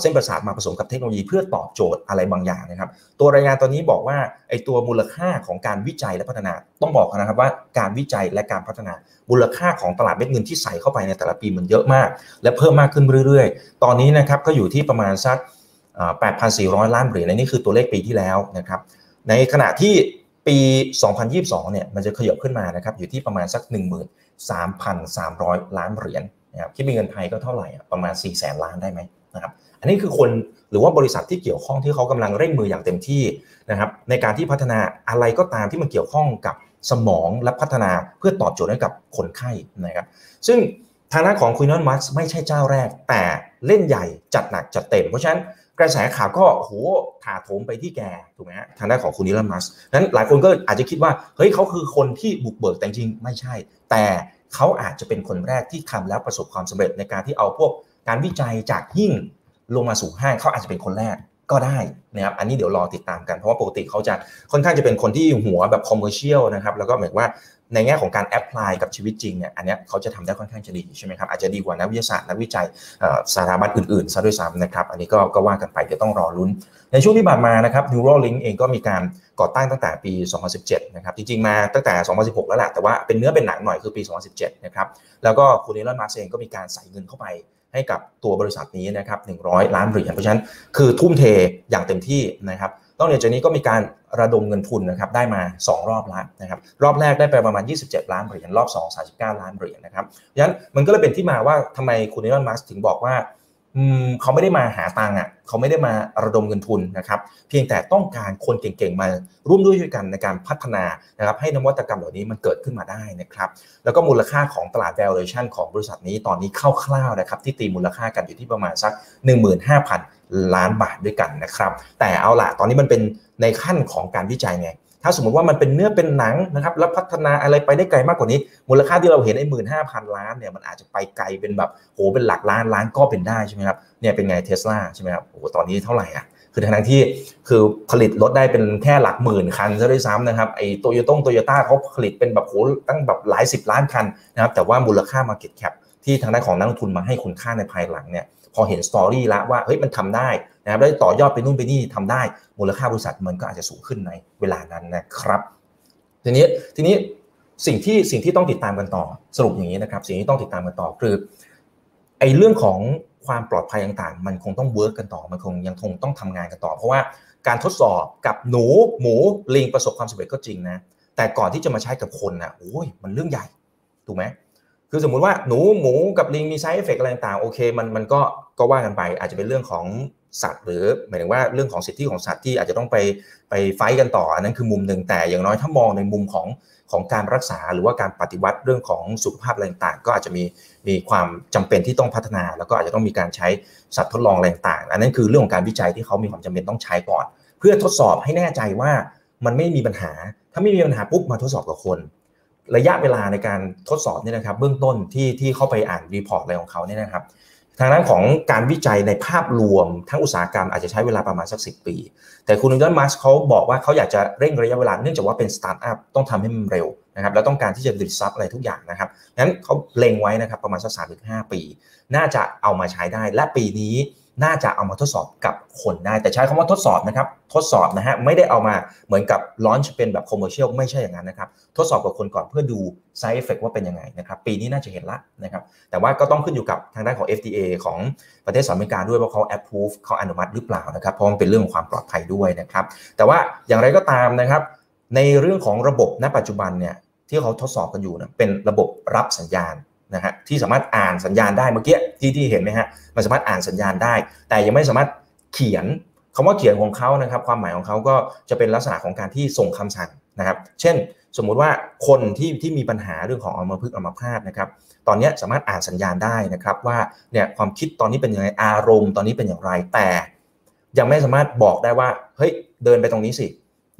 เส้นประสาทมาผสมกับเทคโนโลยีเพื่อตอบโจทย์อะไรบางอย่างนะครับ ตัวรายงานตอนนี้บอกว่าไอ้ตัวมูลค่าของการวิจัยและพัฒนา ต้องบอกนะครับว่าการวิจัยและการพัฒนามูลค่าของตลาดเม็ดเงินที่ใส่เข้าไปในแต่ละปีมันเยอะมาก และเพิ่มมากขึ้นเรื่อยๆ ตอนนี้นะครับก็อยู่ที่ประมาณสัก 8,400 ล้านเหรียญนี่คือตัวเลขปีที่แล้วนะครับในขณะที่ปี 2022 เนี่ยมันจะขยับขึ้นมานะครับอยู่ที่ประมาณสัก 13,300 ล้านเหรียญนะครับคิดเป็นเงินไทยก็เท่าไหร่ประมาณ 4 0 0 0 0 ล้านได้ไหมนะครับ อันนี้คือคนหรือว่าบริษัทที่เกี่ยวข้องที่เขากำลังเร่งมืออย่างเต็มที่นะครับในการที่พัฒนาอะไรก็ตามที่มันเกี่ยวข้องกับสมองและพัฒนาเพื่อตอบโจทย์ให้กับคนไข้นะครับ ซึ่งทางด้านของคุยนอนมัสไม่ใช่เจ้าแรก แต่เล่นใหญ่จัดหนักจัดเต็ม เพราะฉะนั้นกระแสข่าวก็โหถาโถมไปที่แกถูกไหมฮะทางด้านของคุณนิลมัสนั้นหลายคนก็อาจจะคิดว่าเฮ้ยเขาคือคนที่บุกเบิกแต่จริงไม่ใช่ แต่เขาอาจจะเป็นคนแรกที่ทำแล้วประสบความสำเร็จในการที่เอาพวกการวิจัยจากหิ่ง ลงมาสู่ห้างเขาอาจจะเป็นคนแรกก็ได้นะครับอันนี้เดี๋ยวรอติดตามกันเพราะว่าปกติเขาจะค่อนข้างจะเป็นคนที่หัวแบบ commercial นะครับแล้วก็หมายว่าในแง่ของการ apply กับชีวิตจริงเนี่ยอันนี้เขาจะทำได้ค่อนข้างจะดีใช่ไหมครับอาจจะดีกว่านักวิทยาศาสตร์นักวิจัยสถาบันอื่นๆซะด้วยซ้ำนะครับอันนี้ก็ก็ว่ากันไปเดี๋ยวต้องรอลุ้น ในช่วงที่ผ่านมานะครับ Neuralink เองก็มีการก่อตั้งตั้งแต่ปี 2017 นะครับจริงๆมาตั้งแต่ 2016 แล้วแหละแต่ว่าเป็นเนื้อเป็นหนังหน่อยคือปี 2017 นะครับแล้วก็คุณอีลอนมัสเองก็มีการใส่เงินเข้าไป ให้กับตัวบริษัทนี้นะครับ100 ล้านเหรียญเพราะฉะนั้นคือทุ่มเทอย่างเต็มที่นะครับต้องเรียนจากนี้ก็มีการระดมเงินทุนนะครับได้มา 2 รอบแล้วนะครับรอบแรกได้ไปประมาณ 27 ล้านเหรียญรอบ 2 39 ล้านเหรียญนะครับเพราะฉะนั้นมันก็เลยเป็นที่มาว่าทำไมคุณอีลอนมัสถึงบอกว่า เขาไม่ได้มาหาตังค์อะเขาไม่ได้มาระดมเงินทุนนะครับ เพียงแต่ต้องการคนเก่งๆมาร่วมด้วยช่วยกันในการพัฒนานะครับ ให้นวัตกรรมเหล่านี้มันเกิดขึ้นมาได้นะครับ แล้วก็มูลค่าของตลาด valuation ของบริษัทนี้ตอนนี้คร่าวๆนะครับ ที่ตีมูลค่ากันอยู่ที่ประมาณสัก 15,000 ล้านบาทด้วยกันนะครับ แต่เอาละตอนนี้มันเป็นในขั้นของการวิจัยไง ถ้าสมมติว่ามันเป็นเนื้อเป็นหนังนะครับแล้วพัฒนาอะไรไปได้ไกลมากกว่านี้ มูลค่าที่เราเห็นไอ้หมื่นห้าพันล้านเนี่ยมันอาจจะไปไกลเป็นแบบโหเป็นหลักล้านล้านก็เป็นได้ใช่ไหมครับเนี่ยเป็นไงเทสลาใช่ไหมครับโอ้ตอนนี้เท่าไหร่อะคือทั้งที่คือผลิตรถได้เป็นแค่หลักหมื่นคันซะด้วยซ้ำนะครับไอ้โตโยต้งโตโยต้าเขาผลิตเป็นแบบโหตั้งแบบหลายสิบล้านคันนะครับแต่ว่ามูลค่า Market Cap ที่ทางด้านของนักลงทุนมาให้คุณค่าในภายหลังเนี่ย พอเห็นสตอรี่แล้วว่าเฮ้ยมันทำได้นะครับได้วต่อยอดไปนู่นไปนี่ทำได้ มูลค่าบริษัทมันก็อาจจะสูงขึ้นในเวลานั้นนะครับ ทีนี้ทีนี้สิ่งที่สิ่งที่ต้องติดตามกันต่อสรุปอย่างนี้นะครับ สิ่งที่ต้องติดตามกันต่อคือไอ้เรื่องของความปลอดภัยต่างๆ มันคงต้อง work กันต่อ มันคงยังคงต้องทำงานกันต่อ เพราะว่าการทดสอบกับหนูหมูลิงประสบความสำเร็จก็จริงนะ แต่ก่อนที่จะมาใช้กับคนนะโอ้ยมันเรื่องใหญ่ ถูกไหม คือสมมุติว่าหนูหมูกับลิงมี side effect อะไรต่างโอเคมันมันก็ก็ว่ากันไป อาจจะเป็นเรื่องของสัตว์หรือหมายถึงว่าเรื่องของสิทธิของสัตว์ที่อาจจะต้องไปไป fight กันต่อ อันนั้นคือมุมหนึ่งแต่อย่างน้อยถ้ามองในมุมของของการรักษาหรือว่าการปฏิวัติเรื่องของสุขภาพอะไรต่างก็อาจจะมีมีความจำเป็นที่ต้องพัฒนา แล้วก็อาจจะต้องมีการใช้สัตว์ทดลองอะไรต่างอันนั้นคือเรื่องของการวิจัยที่เขามีความจำเป็นต้องใช้ก่อน เพื่อทดสอบให้แน่ใจว่ามันไม่มีปัญหา ถ้าไม่มีปัญหาปุ๊บมาทดสอบกับคน ระยะเวลาในการทดสอบเนี่ยนะครับ เบื้องต้นที่ที่เข้าไปอ่าน report อะไรของเขาเนี่ยนะครับ ทางด้านของการวิจัยในภาพรวมทั้งอุตสาหกรรมอาจจะใช้เวลาประมาณสักสิบปี แต่คุณ Elon Musk เขาบอกว่าเขาอยากจะเร่งระยะเวลาเนื่องจากว่าเป็นสตาร์ทอัพต้องทำให้มันเร็วนะครับแล้วต้องการที่จะ disrupt อะไรทุกอย่างนะครับงั้นเขาเล็งไว้นะครับประมาณสักสามถึงห้าปี น่าจะเอามาใช้ได้และปีนี้ น่าจะเอามาทดสอบกับคนได้ แต่ใช้คำว่าทดสอบนะครับ ทดสอบนะฮะไม่ได้เอามาเหมือนกับ launch เป็นแบบ commercial ไม่ใช่อย่างนั้นนะครับ ทดสอบกับคนก่อนเพื่อดู side effect ว่าเป็นยังไงนะครับ ปีนี้น่าจะเห็นละนะครับ แต่ว่าก็ต้องขึ้นอยู่กับทางด้านของ FDA ของประเทศสหรัฐอเมริกาด้วยว่าเขา approve เขาอนุมัติหรือเปล่านะครับ เพราะมันเป็นเรื่องของความปลอดภัยด้วยนะครับ แต่ว่าอย่างไรก็ตามนะครับ ในเรื่องของระบบณปัจจุบันเนี่ยที่เขาทดสอบกันอยู่นะเป็นระบบรับสัญญาณ นะฮะที่สามารถอ่านสัญญาณได้เมื่อกี้ที่ที่เห็นไหมฮะมันสามารถอ่านสัญญาณได้ แต่ยังไม่สามารถเขียนคำว่าเขียนของเขานะครับ ความหมายของเขาก็จะเป็นลักษณะของการที่ส่งคำสั่งนะครับ เช่น สมมุติว่าคนที่ที่มีปัญหาเรื่องของอมพฤกอมพาตนะครับ ตอนนี้สามารถอ่านสัญญาณได้นะครับ ว่าเนี่ยความคิดตอนนี้เป็นยังไงอารมณ์ตอนนี้เป็นอย่างไรแต่ ยังไม่สามารถบอกได้ว่าเฮ้ยเดินไปตรงนี้สิ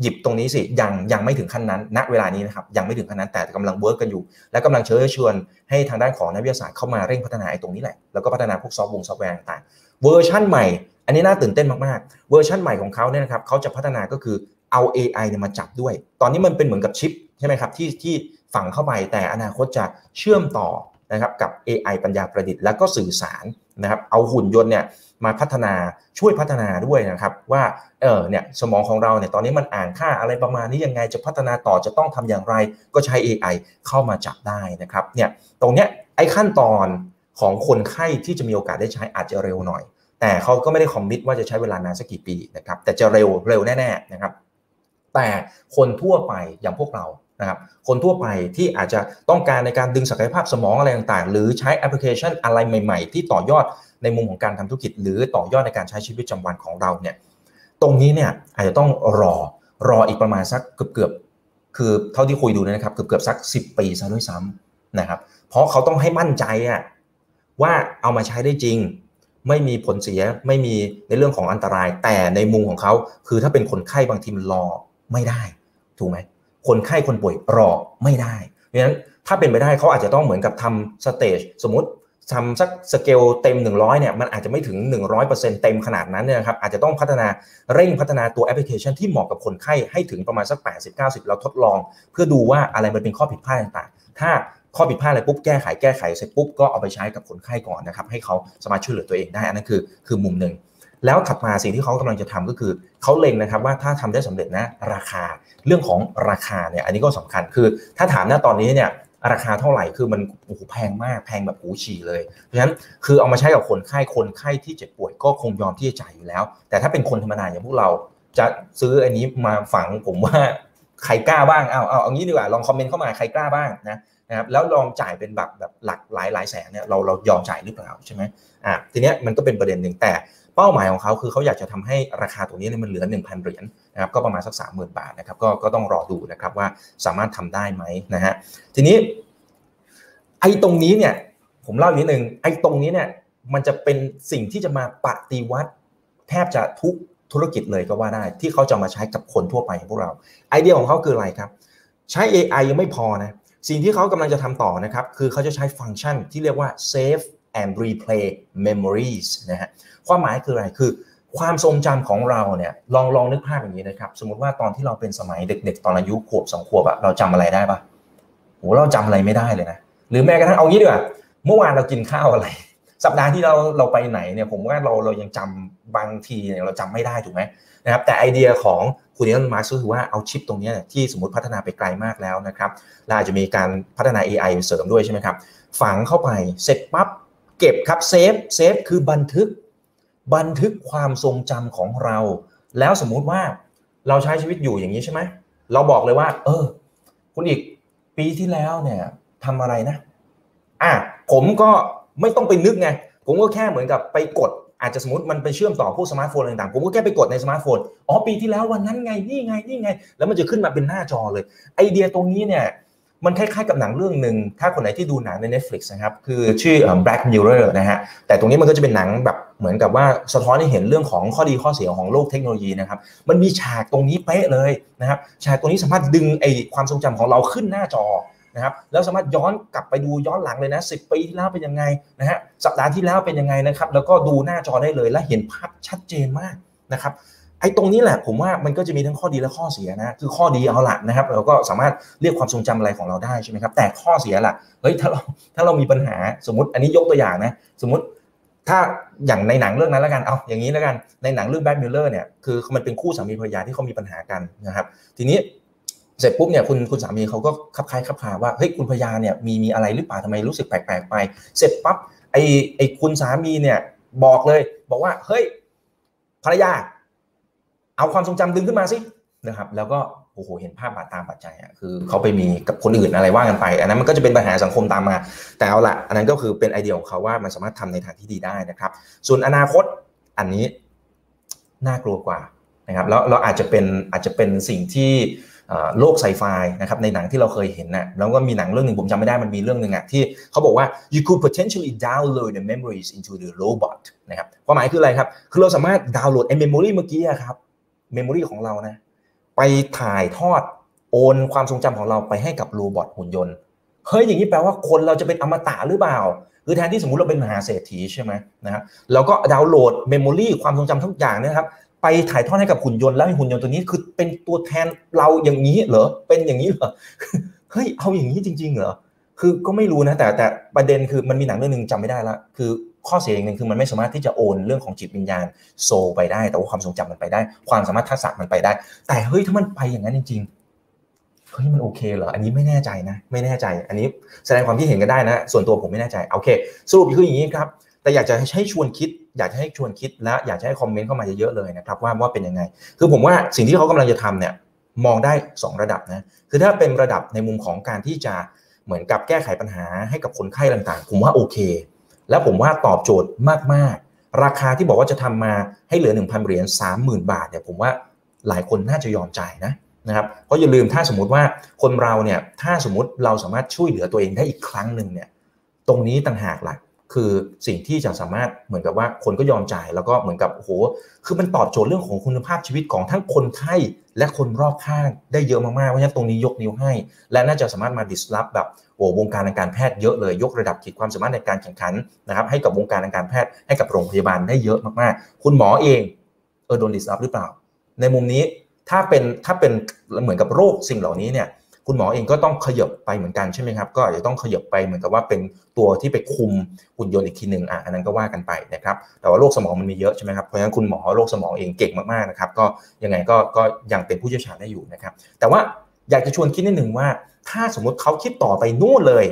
หยิบตรงนี้สิยังยังไม่ถึงขั้นนั้น ณเวลานี้นะครับยังไม่ถึงขั้นนั้นแต่กำลัง work กันอยู่ และกำลังเชิญชวนให้ทางด้านของนักวิทยาศาสตร์เข้ามาเร่งพัฒนาไอ้ตรงนี้แหละแล้วก็พัฒนาพวกซอฟต์วงซอฟต์แวร์ต่างเวอร์ชั่นใหม่ อันนี้น่าตื่นเต้นมากๆเวอร์ชั่นใหม่ของเขาเนี่ยนะครับเขาจะพัฒนาก็คือเอา AI เนี่ยมาจับด้วย ตอนนี้มันเป็นเหมือนกับชิปใช่ไหมครับที่ที่ฝังเข้าไปแต่อนาคตจะเชื่อมต่อนะครับกับ AI ปัญญาประดิษฐ์แล้วก็สื่อสารนะครับเอาหุ่นยนต์เนี่ย มาพัฒนาช่วยพัฒนาด้วยนะครับ ว่าเออเนี่ยสมองของเราเนี่ยตอนนี้มันอ่านค่าอะไรประมาณนี้ยังไงจะพัฒนาต่อจะต้องทำอย่างไร ก็ใช้ AI เข้ามาจับได้นะครับเนี่ยตรงเนี้ยไอ้ขั้นตอนของคนไข้ที่จะมีโอกาสได้ใช้อาจจะเร็วหน่อย แต่เขาก็ไม่ได้คอมมิตว่าจะใช้เวลานานสักกี่ปีนะครับแต่จะเร็วเร็วแน่ๆนะครับ แต่คนทั่วไปอย่างพวกเรานะครับคนทั่วไปที่อาจจะต้องการในการดึงศักยภาพสมองอะไรต่างๆ หรือใช้แอปพลิเคชันอะไรใหม่ ๆ ที่ต่อยอด ในมุมของการทำธุรกิจ หรือต่อยอดในการใช้ชีวิตประจำวันของเราเนี่ยตรงนี้เนี่ยอาจจะต้องรอรออีกประมาณสักเกือบเกือบคือเท่าที่คุยดูนะครับเกือบเกือบสัก 10 ปีซะด้วยซ้ำนะครับ เพราะเขาต้องให้มั่นใจอะว่าเอามาใช้ได้จริง ไม่มีผลเสียไม่มีในเรื่องของอันตราย แต่ในมุมของเขาคือถ้าเป็นคนไข้บางทีมันรอไม่ได้ ถูกไหมคนไข้คนป่วยรอไม่ได้เพราะฉะนั้นถ้าเป็นไปได้เขาอาจจะต้องเหมือนกับทำ stage สมมติ ทำสักสเกลเต็ม 100เนี่ยมันอาจจะไม่ถึง 100%เต็มขนาดนั้นเนี่ยครับอาจจะต้องพัฒนาเร่งพัฒนาตัวแอปพลิเคชันที่เหมาะกับคนไข้ให้ถึงประมาณสัก 80-90 เราทดลอง เพื่อดูว่าอะไรมันเป็นข้อผิดพลาดต่างๆ ถ้าข้อผิดพลาดอะไรปุ๊บแก้ไขแก้ไขเสร็จปุ๊บก็เอาไปใช้กับคนไข้ก่อนนะครับให้เขาสามารถช่วยเหลือตัวเองได้อันนั้นคือคือมุมหนึ่งแล้วถัดมาสิ่งที่เขากำลังจะทำก็คือเขาเล็งนะครับว่าถ้าทำได้สำเร็จนะราคาเรื่องของราคาเนี่ยอันนี้ก็สำคัญคือ ถ้าถามหน้าตอนนี้เนี่ย ราคาเท่าไหร่คือมันโอ้โหแพงมากแพงแบบหูฉี่เลยเพราะฉะนั้นคือเอามาใช้กับคนไข้คนไข้ที่เจ็บป่วยก็คงยอมที่จะจ่ายอยู่แล้ว แต่ถ้าเป็นคนธรรมดาอย่างพวกเราจะซื้ออันนี้มาฝังผมว่าใครกล้าบ้างเอาเอาเอางี้ดีกว่าลองคอมเมนต์เข้ามาใครกล้าบ้างนะนะครับแล้วลองจ่ายเป็นแบบแบบหลักหลายหลายแสนเนี่ยเราเรายอมจ่ายหรือเปล่าใช่ไหมอ่าทีเนี้ยมันก็เป็นประเด็นหนึ่งแต่ เป้าหมายของเขาคือเขาอยากจะทำให้ราคาตัวนี้เนี่ยมันเหลือ 1,000 เหรียญนะครับก็ประมาณสัก30,000 บาทนะครับก็ก็ต้องรอดูนะครับว่าสามารถทำได้ไหมนะฮะทีนี้ไอ้ตรงนี้เนี่ยผมเล่านิดนึงไอ้ตรงนี้เนี่ยมันจะเป็นสิ่งที่จะมาปฏิวัติแทบจะทุกธุรกิจเลยก็ว่าได้ ที่เขาจะมาใช้กับคนทั่วไปอย่างพวกเรา ไอเดียของเขาคืออะไรครับ ใช้ AI ยังไม่พอนะสิ่งที่เขากำลังจะทำต่อนะครับ คือเขาจะใช้ฟังก์ชันที่เรียกว่า save and replay memories นะฮะความหมายคืออะไรคือความทรงจำของเราเนี่ยลองลองนึกภาพอย่างนี้นะครับ สมมติว่าตอนที่เราเป็นสมัยเด็ก ๆ ตอนอายุขวบสองขวบอะเราจำอะไรได้ปะโหเราจำอะไรไม่ได้เลยนะหรือแม้กระทั่งเอางี้ดีกว่าเมื่อวานเรากินข้าวอะไร สัปดาห์ที่เราเราไปไหนเนี่ยผมว่าเราเรายังจำบางทีเนี่ยเราจำไม่ได้ถูกไหมนะครับแต่ไอเดียของคุณ Elon Musk ก็คือว่าเอาชิปตรงนี้ที่สมมติพัฒนาไปไกลมากแล้วนะครับเราอาจจะมีการพัฒนา AI เสริมด้วยใช่ไหมครับฝังเข้าไปเสร็จปั๊บ เก็บครับ save save คือบันทึก บันทึกความทรงจำของเรา แล้วสมมุติว่าเราใช้ชีวิตอยู่อย่างนี้ใช่ไหมเราบอกเลยว่า เออ คุณอิกปีที่แล้วเนี่ยทำอะไรนะ อะผมก็ไม่ต้องไปนึกไงผมก็แค่เหมือนกับไปกด อาจจะสมมติมันไปเชื่อมต่อพวกสมาร์ทโฟนต่างๆ ผมก็แค่ไปกดในสมาร์ทโฟนอ๋อปีที่แล้ววันนั้นไงนี่ไงนี่ไง แล้วมันจะขึ้นมาเป็นหน้าจอเลย ไอเดียตรงนี้เนี่ย มันคล้ายๆกับหนังเรื่องหนึ่งถ้าคนไหนที่ดูหนังใน Netflix นะครับ คือชื่อ Black Mirror นะฮะแต่ตรงนี้มันก็จะเป็นหนังแบบเหมือนกับว่าสะท้อนให้เห็นเรื่องของข้อดีข้อเสียของโลกเทคโนโลยีนะครับมันมีฉากตรงนี้เป๊ะเลยนะครับฉากตรงนี้สามารถดึงไอ้ความทรงจำของเราขึ้นหน้าจอนะครับแล้วสามารถย้อนกลับไปดูย้อนหลังเลยนะสิปีที่แล้วเป็นยังไงนะฮะสัปดาห์ที่แล้วเป็นยังไงนะครับแล้วก็ดูหน้าจอได้เลยและเห็นภาพชัดเจนมากนะครับ ไอ้ตรงนี้แหละผมว่ามันก็จะมีทั้งข้อดีและข้อเสียนะคือข้อดีเอาละนะครับ เราก็สามารถเรียกความทรงจำอะไรของเราได้ใช่ไหมครับแต่ข้อเสียล่ะเฮ้ยถ้าเราถ้าเรามีปัญหาสมมติอันนี้ยกตัวอย่างนะสมมติถ้าอย่างในหนังเรื่องนั้นแล้วกันเอาอย่างนี้แล้วกันในหนังเรื่อง Black Mirror เนี่ยคือมันเป็นคู่สามีภรรยาที่เขามีปัญหากันนะครับ ทีนี้เสร็จปุ๊บเนี่ยคุณคุณสามีเขาก็คับคล้ายคับคาว่าเฮ้ยคุณพยาเนี่ยมีมีอะไรหรือเปล่าทำไมรู้สึกแปลกๆไป เสร็จปั๊บไอไอคุณสามีเนี่ยบอกเลย บอกว่าเฮ้ยภรรยา เอาความทรงจำดึงขึ้นมาสินะครับ แล้วก็โอ้โหเห็นภาพบาดตามปัจจัยอะคือเขาไปมีกับคนอื่นอะไรว่ากันไป อันนั้นมันก็จะเป็นปัญหาสังคมตามมา แต่เอาละอันนั้นก็คือเป็นไอเดียของเขาว่ามันสามารถทำในทางที่ดีได้นะครับ ส่วนอนาคตอันนี้น่ากลัวกว่านะครับแล้วเราอาจจะเป็นอาจจะเป็นสิ่งที่โลกไซไฟนะครับในหนังที่เราเคยเห็นนะแล้วก็มีหนังเรื่องหนึ่งผมจำไม่ได้มันมีเรื่องหนึ่งอะที่เขาบอกว่า you could potentially download the memories into the robot นะครับความหมายคืออะไรครับ คือเราสามารถดาวน์โหลดไอ้ memory เมื่อกี้ครับ memory ของเรานะ ไปถ่ายทอดโอนความทรงจำของเราไปให้กับ robot หุ่นยนต์ เฮ้ยอย่างนี้แปลว่าคนเราจะเป็นอมตะหรือเปล่า คือแทนที่สมมติเราเป็นมหาเศรษฐีใช่ไหมนะครับเราก็ดาวน์โหลดเมมโมรีความทรงจำทุกอย่างนะครับไปถ่ายทอดให้กับหุ่นยนต์แล้วหุ่นยนต์ตัวนี้คือเป็นตัวแทนเราอย่างนี้เหรอ เป็นอย่างนี้เหรอ เฮ้ยเอาอย่างนี้จริง ๆ เหรอ คือก็ไม่รู้นะ แต่แต่ประเด็นคือมันมีหนังเรื่องนึงจำไม่ได้ละ คือ ข้อเสียอย่างหนึ่งคือมันไม่สามารถที่จะโอนเรื่องของจิตวิญญาณโซไปได้ แต่ว่าความทรงจำมันไปได้ ความสามารถทักษะมันไปได้ แต่เฮ้ยถ้ามันไปอย่างนั้นจริงๆเฮ้ยมันโอเคเหรออันนี้ไม่แน่ใจนะ ไม่แน่ใจ อันนี้แสดงความที่เห็นกันได้นะ ส่วนตัวผมไม่แน่ใจโอเค สรุปคืออย่างนี้ครับ แต่อยากจะให้ชวนคิด อยากจะให้ชวนคิดและอยากจะให้คอมเมนต์เข้ามาเยอะๆเลยนะครับว่าว่าเป็นยังไง คือผมว่าสิ่งที่เขากำลังจะทำเนี่ยมองได้ 2 ระดับนะคือถ้าเป็นระดับในมุมของการที่จะเหมือนกับแก้ไขปัญหาให้กับคนไข้ต่างๆ ผมว่าโอเค แล้วผมว่าตอบโจทย์มาก ๆ ราคาที่บอกว่าจะทำมาให้เหลือ 1,000 เหรียญ30,000 บาทเนี่ยผมว่าหลายคนน่าจะยอมจ่ายนะนะครับเพราะอย่าลืมถ้าสมมติว่าคนเราเนี่ยถ้าสมมติเราสามารถช่วยเหลือตัวเองได้อีกครั้งหนึ่งเนี่ยตรงนี้ต่างหากละ่ะ คือสิ่งที่จะสามารถเหมือนกับว่าคนก็ยอมจ่ายแล้วก็เหมือนกับโอ้โหคือมันตอบโจทย์เรื่องของคุณภาพชีวิตของทั้งคนไข้และคนรอบข้างได้เยอะมากๆเพราะฉะนั้นตรงนี้ยกนิ้วให้ และน่าจะสามารถมาดิสลอฟแบบโอ้วงการทางการแพทย์เยอะเลยยกระดับขีดความสามารถในการแข่งขันนะครับให้กับวงการทางการแพทย์ให้กับโรงพยาบาลได้เยอะมากๆ คุณหมอเองเออโดนดิสลอฟหรือเปล่า ในมุมนี้ถ้าเป็นถ้าเป็นเหมือนกับโรคสิ่งเหล่านี้เนี่ย คุณหมอเองก็ต้องขยบไปเหมือนกันใช่ไหมครับ ก็อาจจะต้องขยบไปเหมือนกับว่าเป็นตัวที่ไปคุมหุ่นยนต์อีกทีหนึ่งอะอันนั้นก็ว่ากันไปนะครับ แต่ว่าโรคสมองมันมีเยอะใช่ไหมครับ เพราะฉะนั้นคุณหมอโรคสมองเองเก่งมากๆนะครับ ก็ยังไงก็ก็ยังเป็นผู้เชี่ยวชาญได้อยู่นะครับ แต่ว่าอยากจะชวนคิดนิดหนึ่งว่า ถ้าสมมติเขาคิดต่อไปนู่นเลย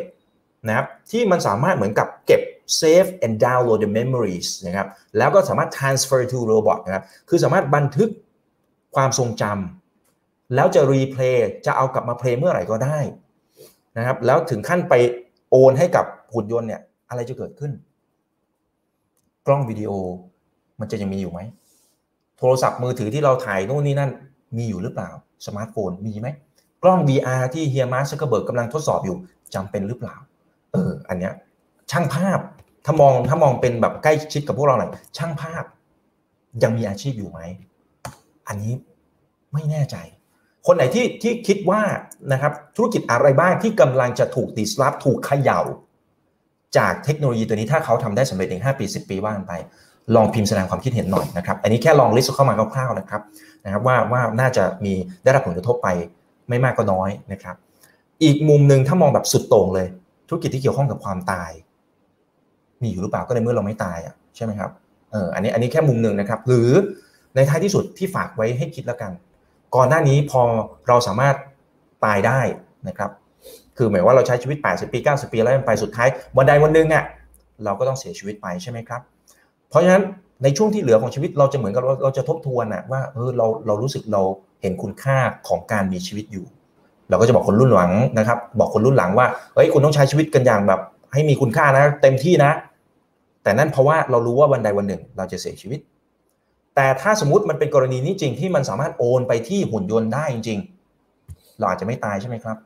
นะครับที่มันสามารถเหมือนกับเก็บ save and download the memories นะครับแล้วก็สามารถ transfer to robot นะครับคือสามารถบันทึกความทรงจำ แล้วจะ replay จะเอากลับมา play เมื่อไหร่ก็ได้นะครับ แล้วถึงขั้นไปโอนให้กับหุ่นยนต์เนี่ย อะไรจะเกิดขึ้น กล้องวิดีโอมันจะยังมีอยู่ไหม โทรศัพท์มือถือที่เราถ่ายโน่นนี่นั่น มีอยู่หรือเปล่า สมาร์ทโฟนมีไหม กล้อง VR ที่เฮีย Mark Zuckerberg กำลังทดสอบอยู่จำเป็นหรือเปล่า เออ อันเนี้ยช่างภาพถ้ามองถ้ามองเป็นแบบใกล้ชิดกับพวกเราหน่อยช่างภาพยังมีอาชีพอยู่ไหม อันนี้ไม่แน่ใจ คนไหนที่ที่คิดว่านะครับธุรกิจอะไรบ้างที่กำลังจะถูกดิสลอฟถูกเขย่า จากเทคโนโลยีตัวนี้ถ้าเขาทำได้สำเร็จใน5ปี 10 ปีว่ากันไป ลองพิมพ์แสดงความคิดเห็นหน่อยนะครับ อันนี้แค่ลองลิสต์เข้ามาคร่าวๆนะครับนะครับว่าว่าน่าจะมีได้รับผลกระทบไปไม่มากก็น้อยนะครับ อีกมุมหนึ่งถ้ามองแบบสุดโต่งเลย ธุรกิจที่เกี่ยวข้องกับความตาย มีอยู่หรือเปล่าก็ในเมื่อเราไม่ตายอะใช่ไหมครับเอออันนี้อันนี้แค่มุมหนึ่งนะครับ หรือในท้ายที่สุดที่ฝากไว้ให้คิดแล้วกัน ก่อนหน้านี้พอเราสามารถตายได้นะครับคือหมายว่าเราใช้ชีวิต 80 ปี 90 ปีแล้วไปสุดท้ายวันใดวันหนึ่งอะเราก็ต้องเสียชีวิตไปใช่ไหมครับ เพราะฉะนั้นในช่วงที่เหลือของชีวิตเราจะเหมือนกับเราจะทบทวนอะว่าเออเราเรารู้สึกเราเห็นคุณค่าของการมีชีวิตอยู่ เราก็จะบอกคนรุ่นหลังนะครับ บอกคนรุ่นหลังว่าเฮ้ยคุณต้องใช้ชีวิตกันอย่างแบบ ให้มีคุณค่านะ เต็มที่นะ แต่นั่นเพราะว่าเรารู้ว่าวันใดวันหนึ่ง เราจะเสียชีวิต แต่ถ้าสมมติมันเป็นกรณีนี้จริงที่มันสามารถโอนไปที่หุ่นยนต์ได้จริง ๆ เราอาจจะไม่ตายใช่ไหมครับ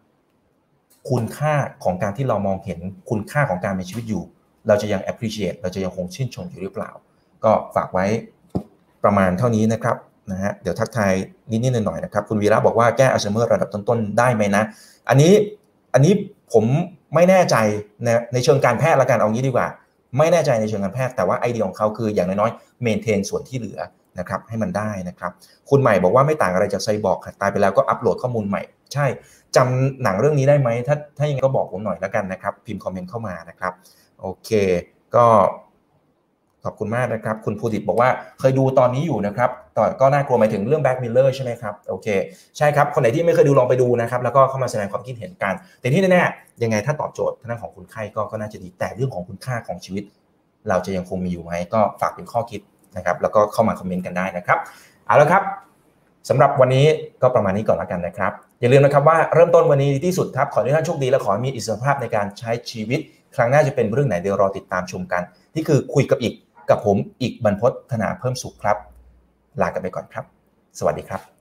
คุณค่าของการที่เรามองเห็นคุณค่าของการมีชีวิตอยู่ เราจะยัง appreciate เราจะยังคงชื่นชมอยู่หรือเปล่า ก็ฝากไว้ประมาณเท่านี้นะครับนะฮะเดี๋ยวทักทายนิดๆหน่อยๆนะครับ คุณวีระบอกว่าแก้อัลไซเมอร์ระดับต้นๆได้ไหมนะ อันนี้อันนี้ผมไม่แน่ใจในในเชิงการแพทย์ละกันเอางี้ดีกว่า ไม่แน่ใจในเชิงการแพทย์แต่ว่าไอเดียของเขาคืออย่างน้อยๆเมนเทนส่วนที่เหลือ นะครับให้มันได้นะครับคุณใหม่บอกว่าไม่ต่างอะไรจากไซบอร์กตายไปแล้วก็อัปโหลดข้อมูลใหม่ ใช่จำหนังเรื่องนี้ได้ไหมถ้าถ้ายังไงก็บอกผมหน่อยแล้วกันนะครับ พิมพ์คอมเมนต์เข้ามานะครับโอเค ก็ขอบคุณมากนะครับ คุณภูดิตบอกว่าเคยดูตอนนี้อยู่นะครับตอก็น่ากลัวหมายถึงเรื่อง Black Mirror ใช่ไหมครับโอเคใช่ครับ คนไหนที่ไม่เคยดูลองไปดูนะครับ แล้วก็เข้ามาแสดงความคิดเห็นกัน แต่ที่แน่ๆยังไงถ้าตอบโจทย์ทางด้านของคนไข้ก็ก็น่าจะดีแต่เรื่องของคุณค่าของชีวิต เราจะยังคงมีอยู่ไหมก็ฝากเป็นข้อคิด นะครับแล้วก็เข้ามาคอมเมนต์กันได้นะครับเอาละครับสำหรับวันนี้ก็ประมาณนี้ก่อนแล้วกันนะครับ อย่าลืมนะครับว่าเริ่มต้นวันนี้ดีที่สุดครับ ขอให้ท่านโชคดีและขอให้มีอิสรภาพในการใช้ชีวิต ครั้งหน้าจะเป็นเรื่องไหนเดี๋ยวรอติดตามชมกัน นี่คือคุยกับอีกกับผมอีกบรรพธนาเพิ่มสุขครับ ลากันไปก่อนครับ สวัสดีครับ